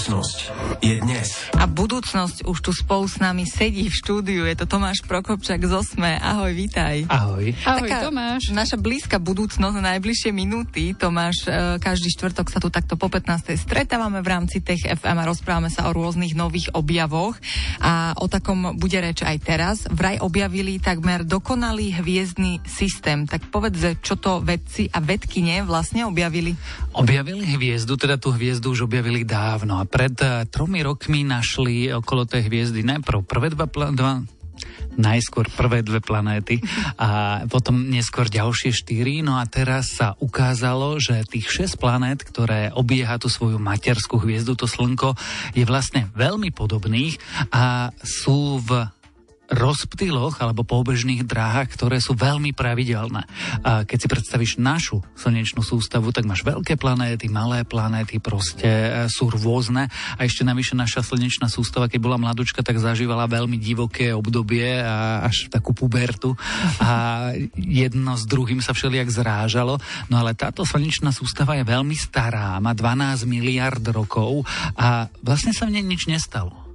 Budúcnosť je dnes. A budúcnosť už tu spolu s nami sedí v štúdiu. Je to Tomáš Prokopčak z Osme. Ahoj, vítaj. Ahoj. Ahoj, Taká Tomáš. Naša blízka budúcnosť na najbližšie minúty. Tomáš, e, každý štvrtok sa tu takto po 15. stretávame v rámci Tech FM a rozprávame sa o rôznych nových objavoch. A o takom bude reč aj teraz. Vraj objavili takmer dokonalý hviezdny systém. Tak povedz, čo to vedci a vedkine vlastne objavili? Objavili hviezdu, teda tú hviezdu už objavili dávno dávno a pred uh, tromi rokmi našli okolo tej hviezdy najprv prvé dva, dva najskôr prvé dve planéty a potom neskôr ďalšie štyri. No a teraz sa ukázalo, že tých 6 planét, ktoré obieha tú svoju materskú hviezdu, to Slnko, je vlastne veľmi podobných a sú v rozptyloch alebo pobežných dráhach, ktoré sú veľmi pravidelné. A keď si predstavíš našu slnečnú sústavu, tak máš veľké planéty, malé planéty, proste e, sú rôzne. A ešte navyše naša slnečná sústava, keď bola mladúčka, tak zažívala veľmi divoké obdobie a až takú pubertu. A jedno s druhým sa všelijak zrážalo. No ale táto slnečná sústava je veľmi stará, má 12 miliard rokov a vlastne sa v nej nič nestalo.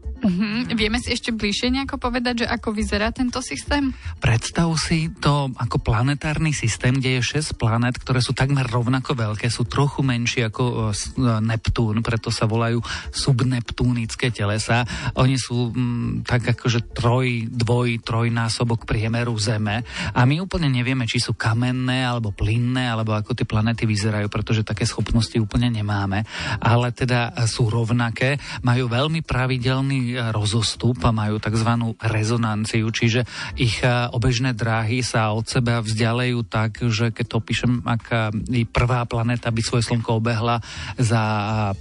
Uh-huh. Vieme si ešte bližšie nejako povedať, že ako vyzerá tento systém? Predstav si to ako planetárny systém, kde je 6 planet, ktoré sú takmer rovnako veľké, sú trochu menšie ako e, e, Neptún, preto sa volajú subneptúnické telesa. Oni sú m, mm, tak akože troj, dvoj, trojnásobok priemeru Zeme a my úplne nevieme, či sú kamenné alebo plynné, alebo ako tie planety vyzerajú, pretože také schopnosti úplne nemáme. Ale teda sú rovnaké, majú veľmi pravidelný rozostup a majú tzv. rezonanciu, čiže ich e, obežné dráhy sa od seba vzdialejú tak, že keď to píšem, ak prvá planéta by svoje slnko obehla za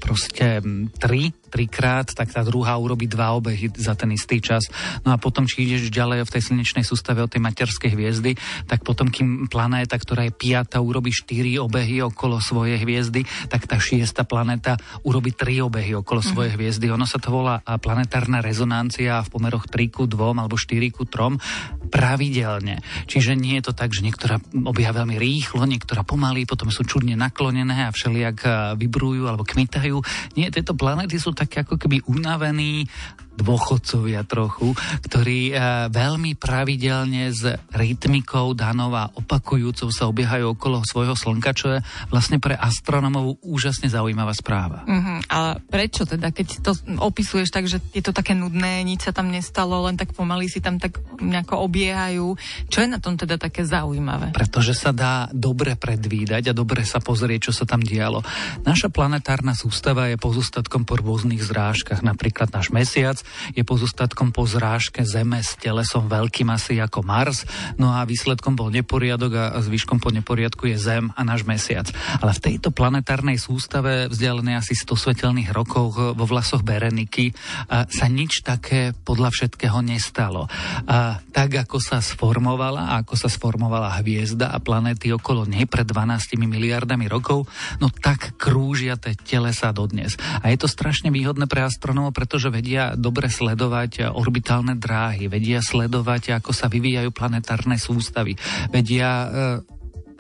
proste tri trikrát, tak tá druhá urobí dva obehy za ten istý čas. No a potom, či ideš ďalej v tej slnečnej sústave od tej materskej hviezdy, tak potom, kým planéta, ktorá je piata, urobí štyri obehy okolo svojej hviezdy, tak tá šiesta planéta urobí tri obehy okolo mm-hmm. svojej hviezdy. Ono sa to volá planetárna rezonancia v pomeroch 3 ku 2 alebo 4 ku 3 pravidelne. Čiže nie je to tak, že niektorá obieha veľmi rýchlo, niektorá pomaly, potom sú čudne naklonené a všelijak vybrujú alebo kmitajú. Nie, tieto planéty sú tak také ako keby unavení dôchodcovia trochu, ktorí e, veľmi pravidelne s rytmikou danou a opakujúcou sa obiehajú okolo svojho slnka, čo je vlastne pre astronomov úžasne zaujímavá správa. Uh-huh. A prečo teda, keď to opisuješ tak, že je to také nudné, nič sa tam nestalo, len tak pomaly si tam tak nejako obiehajú. Čo je na tom teda také zaujímavé? Pretože sa dá dobre predvídať a dobre sa pozrieť, čo sa tam dialo. Naša planetárna sústava je pozostatkom po rôznych zrážkach. Napríklad náš mesiac je pozostatkom po zrážke Zeme s telesom veľkým asi ako Mars, no a výsledkom bol neporiadok a zvyškom po neporiadku je Zem a náš mesiac. Ale v tejto planetárnej sústave vzdialené asi 100 svetelných rokov vo vlasoch Bereniky sa nič také podľa všetkého nestalo. A tak ako sa sformovala, ako sa sformovala hviezda a planéty okolo nej pred 12 miliardami rokov, no tak krúžia tie telesa dodnes. A je to strašne výhodné pre astronómov, pretože vedia dobre sledovať orbitálne dráhy, vedia sledovať, ako sa vyvíjajú planetárne sústavy, vedia e,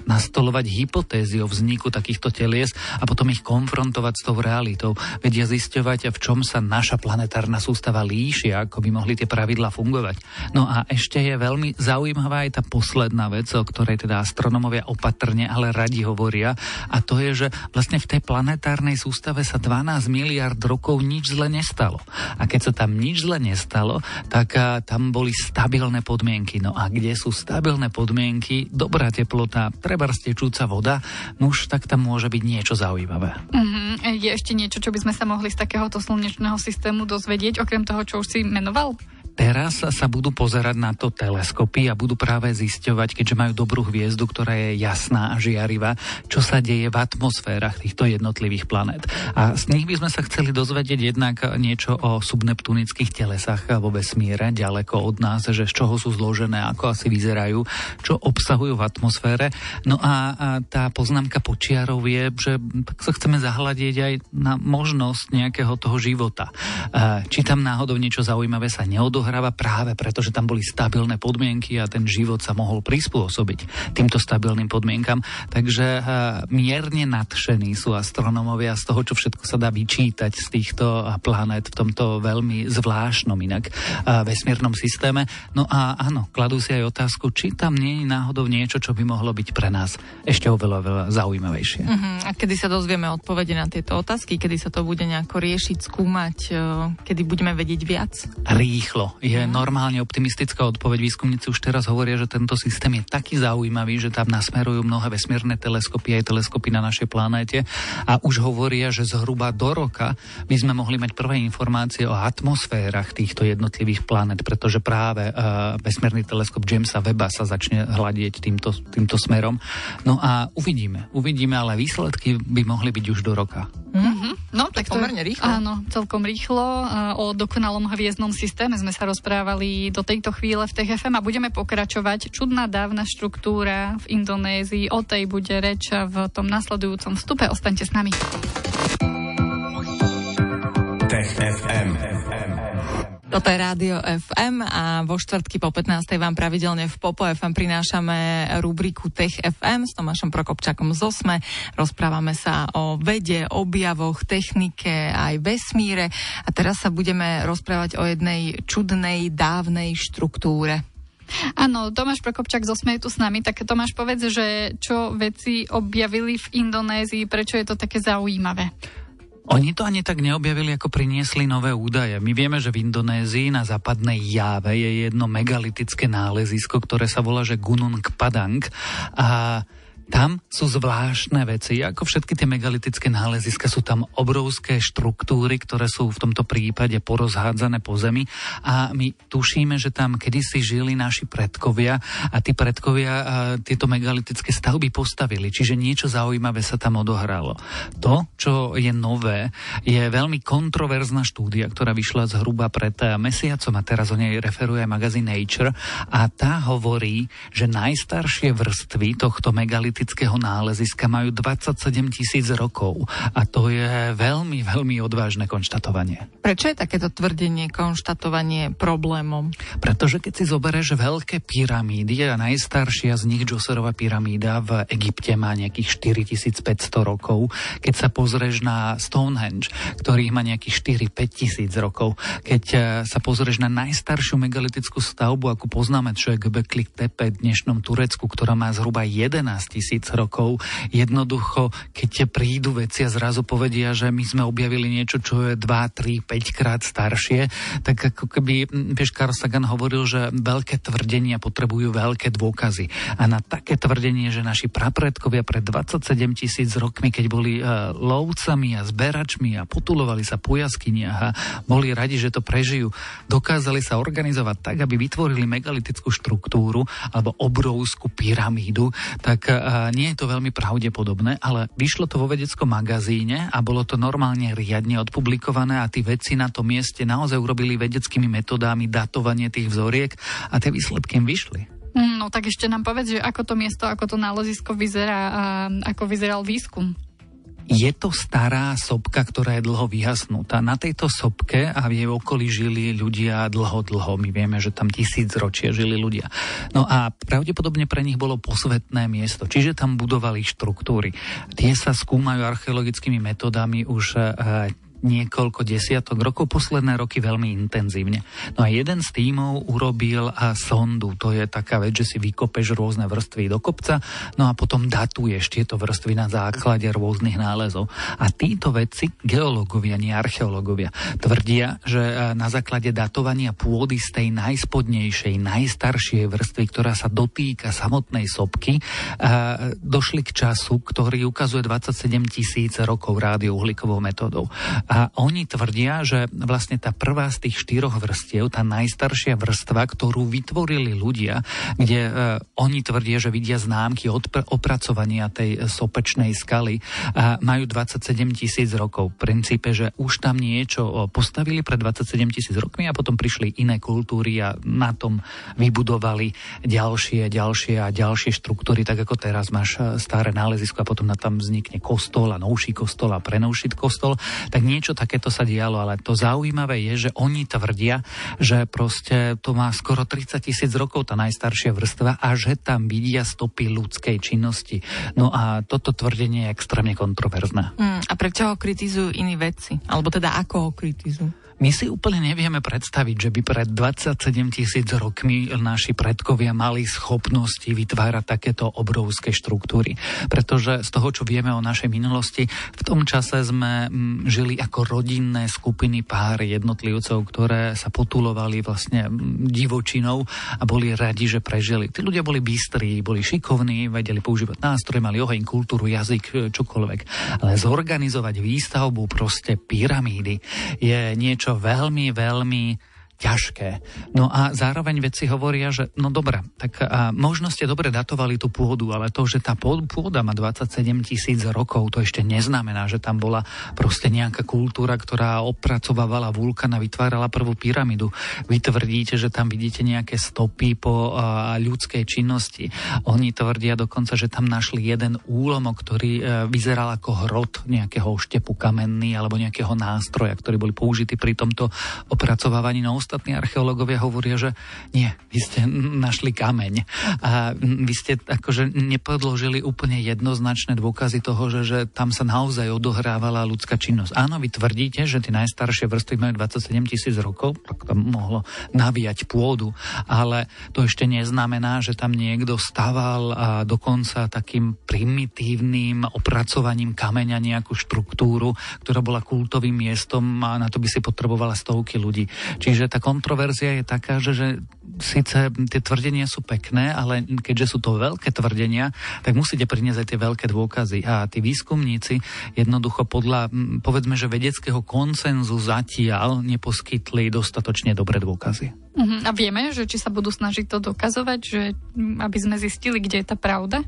nastolovať hypotézy o vzniku takýchto telies a potom ich konfrontovať s tou realitou. Vedia zisťovať, v čom sa naša planetárna sústava líši, ako by mohli tie pravidla fungovať. No a ešte je veľmi zaujímavá aj tá posledná vec, o ktorej teda astronomovia opatrne, ale radi hovoria, a to je, že vlastne v tej planetárnej sústave sa 12 miliard rokov nič zle nestalo. A keď sa tam nič zle nestalo, tak tam boli stabilné podmienky. No a kde sú stabilné podmienky, dobrá teplota, treba stečúca voda, no už tak tam môže byť niečo zaujímavé. Mm-hmm. Je ešte niečo, čo by sme sa mohli z takéhoto slnečného systému dozvedieť, okrem toho, čo už si menoval? Teraz sa budú pozerať na to teleskopy a budú práve zisťovať, keďže majú dobrú hviezdu, ktorá je jasná a žiarivá, čo sa deje v atmosférach týchto jednotlivých planét. A z nich by sme sa chceli dozvedieť jednak niečo o subneptunických telesách vo vesmíre, ďaleko od nás, že z čoho sú zložené, ako asi vyzerajú, čo obsahujú v atmosfére. No a, tá poznámka počiarov je, že tak sa chceme zahľadiť aj na možnosť nejakého toho života. Či tam náhodou niečo zaujímavé sa neodohrá, odohráva práve preto, že tam boli stabilné podmienky a ten život sa mohol prispôsobiť týmto stabilným podmienkam. Takže uh, mierne nadšení sú astronómovia z toho, čo všetko sa dá vyčítať z týchto planét v tomto veľmi zvláštnom inak uh, vesmírnom systéme. No a áno, kladú si aj otázku, či tam nie je náhodou niečo, čo by mohlo byť pre nás ešte oveľa, veľa zaujímavejšie. Uh-huh. A kedy sa dozvieme odpovede na tieto otázky, kedy sa to bude nejako riešiť, skúmať, kedy budeme vedieť viac? Rýchlo. Je normálne optimistická odpoveď. Výskumníci už teraz hovoria, že tento systém je taký zaujímavý, že tam nasmerujú mnohé vesmírne teleskopy aj teleskopy na našej planéte a už hovoria, že zhruba do roka by sme mohli mať prvé informácie o atmosférach týchto jednotlivých planet, pretože práve uh, vesmírny teleskop Jamesa Weba sa začne hľadieť týmto, týmto smerom. No a uvidíme, uvidíme, ale výsledky by mohli byť už do roka. Mm-hmm. No, tak, tak pomerne rýchlo. Áno, celkom rýchlo. O dokonalom hviezdnom systéme sme sa rozprávali do tejto chvíle v TFM a budeme pokračovať. Čudná dávna štruktúra v Indonézii, o tej bude reč v tom nasledujúcom vstupe. Ostaňte s nami. Toto je Rádio FM a vo štvrtky po 15. vám pravidelne v Popo FM prinášame rubriku Tech FM s Tomášom Prokopčakom z Osme. Rozprávame sa o vede, objavoch, technike, aj vesmíre a teraz sa budeme rozprávať o jednej čudnej, dávnej štruktúre. Áno, Tomáš Prokopčak z Osme je tu s nami, tak Tomáš povedz, že čo veci objavili v Indonézii, prečo je to také zaujímavé? Oni to ani tak neobjavili, ako priniesli nové údaje. My vieme, že v Indonézii na západnej Jáve je jedno megalitické nálezisko, ktoré sa volá, že Gunung Padang. A tam sú zvláštne veci, ako všetky tie megalitické náleziska, sú tam obrovské štruktúry, ktoré sú v tomto prípade porozhádzané po zemi. A my tušíme, že tam kedysi žili naši predkovia a tí predkovia a tieto megalitické stavby postavili, čiže niečo zaujímavé sa tam odohralo. To, čo je nové, je veľmi kontroverzná štúdia, ktorá vyšla zhruba pred mesiacom. A teraz o nej referuje magazín Nature. A tá hovorí, že najstaršie vrstvy tohto megalitického analytického náleziska majú 27 tisíc rokov a to je veľmi, veľmi odvážne konštatovanie. Prečo je takéto tvrdenie, konštatovanie problémom? Pretože keď si zoberieš veľké pyramídy a najstaršia z nich Džoserova pyramída v Egypte má nejakých 4500 rokov, keď sa pozrieš na Stonehenge, ktorý má nejakých 4-5 tisíc rokov, keď eh, sa pozrieš na najstaršiu megalitickú stavbu, ako poznáme, čo je Göbekli Tepe v dnešnom Turecku, ktorá má zhruba 11 tisíc rokov. Jednoducho, keď prídu veci a zrazu povedia, že my sme objavili niečo, čo je 2, 3, 5 krát staršie, tak ako keby, vieš, Carl Sagan hovoril, že veľké tvrdenia potrebujú veľké dôkazy. A na také tvrdenie, že naši prapredkovia pred 27 tisíc rokmi, keď boli uh, lovcami a zberačmi a potulovali sa po jaskyniach a boli radi, že to prežijú, dokázali sa organizovať tak, aby vytvorili megalitickú štruktúru alebo obrovskú pyramídu, tak uh, nie je to veľmi pravdepodobné, ale vyšlo to vo vedeckom magazíne a bolo to normálne riadne odpublikované a tí vedci na tom mieste naozaj urobili vedeckými metodami datovanie tých vzoriek a tie výsledky im vyšli. No tak ešte nám povedz, že ako to miesto, ako to nálezisko vyzerá a ako vyzeral výskum. Je to stará sopka, ktorá je dlho vyhasnutá. Na tejto sopke a v jej okolí žili ľudia dlho, dlho. My vieme, že tam tisíc ročia žili ľudia. No a pravdepodobne pre nich bolo posvetné miesto, čiže tam budovali štruktúry. Tie sa skúmajú archeologickými metodami už eh, niekoľko desiatok rokov, posledné roky veľmi intenzívne. No a jeden z tímov urobil a sondu, to je taká vec, že si vykopeš rôzne vrstvy do kopca, no a potom datuješ tieto vrstvy na základe rôznych nálezov. A títo vedci, geológovia, nie archeológovia, tvrdia, že na základe datovania pôdy z tej najspodnejšej, najstaršej vrstvy, ktorá sa dotýka samotnej sopky, došli k času, ktorý ukazuje 27 tisíc rokov rádiouhlíkovou metodou. Oni tvrdia, že vlastne tá prvá z tých štyroch vrstiev, tá najstaršia vrstva, ktorú vytvorili ľudia, kde e, oni tvrdia, že vidia známky od opracovania tej sopečnej skaly, a majú 27 tisíc rokov. V princípe, že už tam niečo postavili pred 27 tisíc rokmi a potom prišli iné kultúry a na tom vybudovali ďalšie, ďalšie a ďalšie štruktúry, tak ako teraz máš e, staré nálezisko a potom na tam vznikne kostol a novší kostol a prenovší kostol, tak niečo niečo takéto sa dialo, ale to zaujímavé je, že oni tvrdia, že proste to má skoro 30 tisíc rokov tá najstaršia vrstva a že tam vidia stopy ľudskej činnosti. No a toto tvrdenie je extrémne kontroverzné. Mm, a prečo ho kritizujú iní vedci? Alebo teda ako ho kritizujú? My si úplne nevieme predstaviť, že by pred 27 tisíc rokmi naši predkovia mali schopnosti vytvárať takéto obrovské štruktúry. Pretože z toho, čo vieme o našej minulosti, v tom čase sme mm, žili ako rodinné skupiny pár jednotlivcov, ktoré sa potulovali vlastne mm, divočinou a boli radi, že prežili. Tí ľudia boli bystrí, boli šikovní, vedeli používať nástroje, mali oheň, kultúru, jazyk, čokoľvek. Ale zorganizovať výstavbu proste pyramídy je niečo, niečo veľmi, veľmi ťažké. No a zároveň vedci hovoria, že no dobre, tak a možno ste dobre datovali tú pôdu, ale to, že tá pôda má 27 tisíc rokov, to ešte neznamená, že tam bola proste nejaká kultúra, ktorá opracovávala a vytvárala prvú pyramidu. Vy tvrdíte, že tam vidíte nejaké stopy po a, ľudskej činnosti. Oni tvrdia dokonca, že tam našli jeden úlomok, ktorý e, vyzeral ako hrot nejakého štepu kamenný alebo nejakého nástroja, ktorý boli použití pri tomto opracovávaní. No ostatní archeológovia hovoria, že nie, vy ste našli kameň a vy ste akože nepodložili úplne jednoznačné dôkazy toho, že, že tam sa naozaj odohrávala ľudská činnosť. Áno, vy tvrdíte, že tie najstaršie vrstvy majú 27 tisíc rokov, tak tam mohlo navíjať pôdu, ale to ešte neznamená, že tam niekto staval a dokonca takým primitívnym opracovaním kameňa nejakú štruktúru, ktorá bola kultovým miestom a na to by si potrebovala stovky ľudí. Čiže tá kontroverzia je taká, že, že síce tie tvrdenia sú pekné, ale keďže sú to veľké tvrdenia, tak musíte priniesť aj tie veľké dôkazy. A tí výskumníci jednoducho podľa, povedzme, že vedeckého konsenzu zatiaľ neposkytli dostatočne dobré dôkazy. Uh-huh. A vieme, že či sa budú snažiť to dokazovať, že aby sme zistili, kde je tá pravda?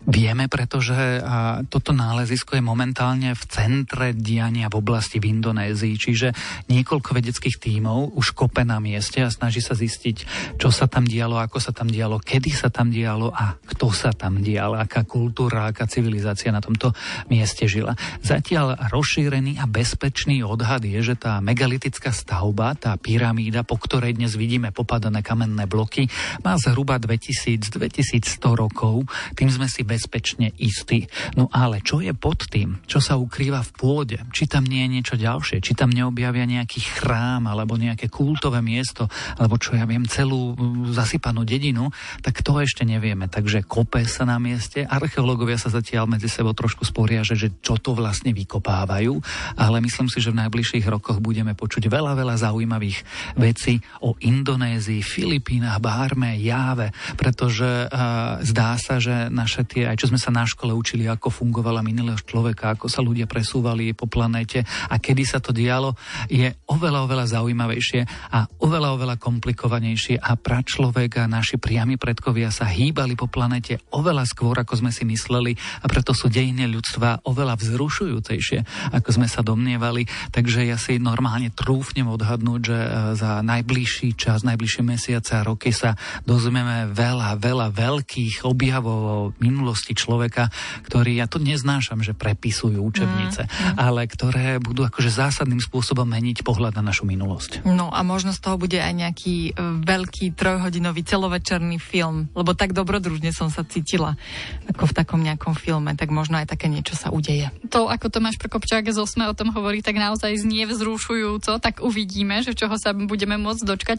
Vieme, pretože toto nálezisko je momentálne v centre diania v oblasti v Indonézii, čiže niekoľko vedeckých tímov už kope na mieste a snaží sa zistiť, čo sa tam dialo, ako sa tam dialo, kedy sa tam dialo a kto sa tam dial, aká kultúra, aká civilizácia na tomto mieste žila. Zatiaľ rozšírený a bezpečný odhad je, že tá megalitická stavba, tá pyramída, po ktorej dnes vidíme popadané kamenné bloky, má zhruba 2000-2100 rokov. Tým sme si bezpečne istý. No ale čo je pod tým? Čo sa ukrýva v pôde? Či tam nie je niečo ďalšie? Či tam neobjavia nejaký chrám alebo nejaké kultové miesto? Alebo čo ja viem, celú mm, zasypanú dedinu? Tak to ešte nevieme. Takže kope sa na mieste. Archeológovia sa zatiaľ medzi sebou trošku sporia, že, že čo to vlastne vykopávajú. Ale myslím si, že v najbližších rokoch budeme počuť veľa, veľa zaujímavých vecí o Indonézii, Filipínach, Bárme, Jáve, pretože uh, zdá sa, že naše tie aj čo sme sa na škole učili, ako fungovala minulého človeka, ako sa ľudia presúvali po planéte a kedy sa to dialo, je oveľa, oveľa zaujímavejšie a oveľa, oveľa komplikovanejšie a pračlovek a naši priami predkovia sa hýbali po planete oveľa skôr, ako sme si mysleli a preto sú dejiny ľudstva oveľa vzrušujúcejšie, ako sme sa domnievali. Takže ja si normálne trúfnem odhadnúť, že e, za najbližší čas, najbližšie mesiace a roky sa dozvieme veľa, veľa veľkých objavov minulosti minulosti človeka, ktorý, ja to neznášam, že prepisujú učebnice, mm, mm. ale ktoré budú akože zásadným spôsobom meniť pohľad na našu minulosť. No a možno z toho bude aj nejaký e, veľký trojhodinový celovečerný film, lebo tak dobrodružne som sa cítila ako v takom nejakom filme, tak možno aj také niečo sa udeje. To, ako Tomáš Prokopčák z Osme o tom hovorí, tak naozaj znie vzrušujúco, tak uvidíme, že čoho sa budeme môcť dočkať.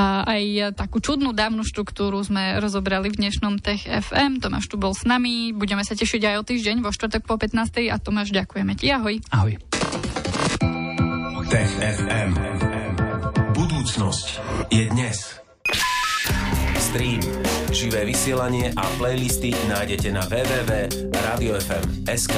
A aj takú čudnú dávnu štruktúru sme rozobrali v dnešnom Tech FM. Tomáš tu bol s nami. Budeme sa tešiť aj o týždeň vo štvrtok po 15. a Tomáš, ďakujeme ti. Ahoj. Ahoj. Tech FM. Budúcnosť je dnes. Stream, živé vysielanie a playlisty nájdete na www.radiofm.sk.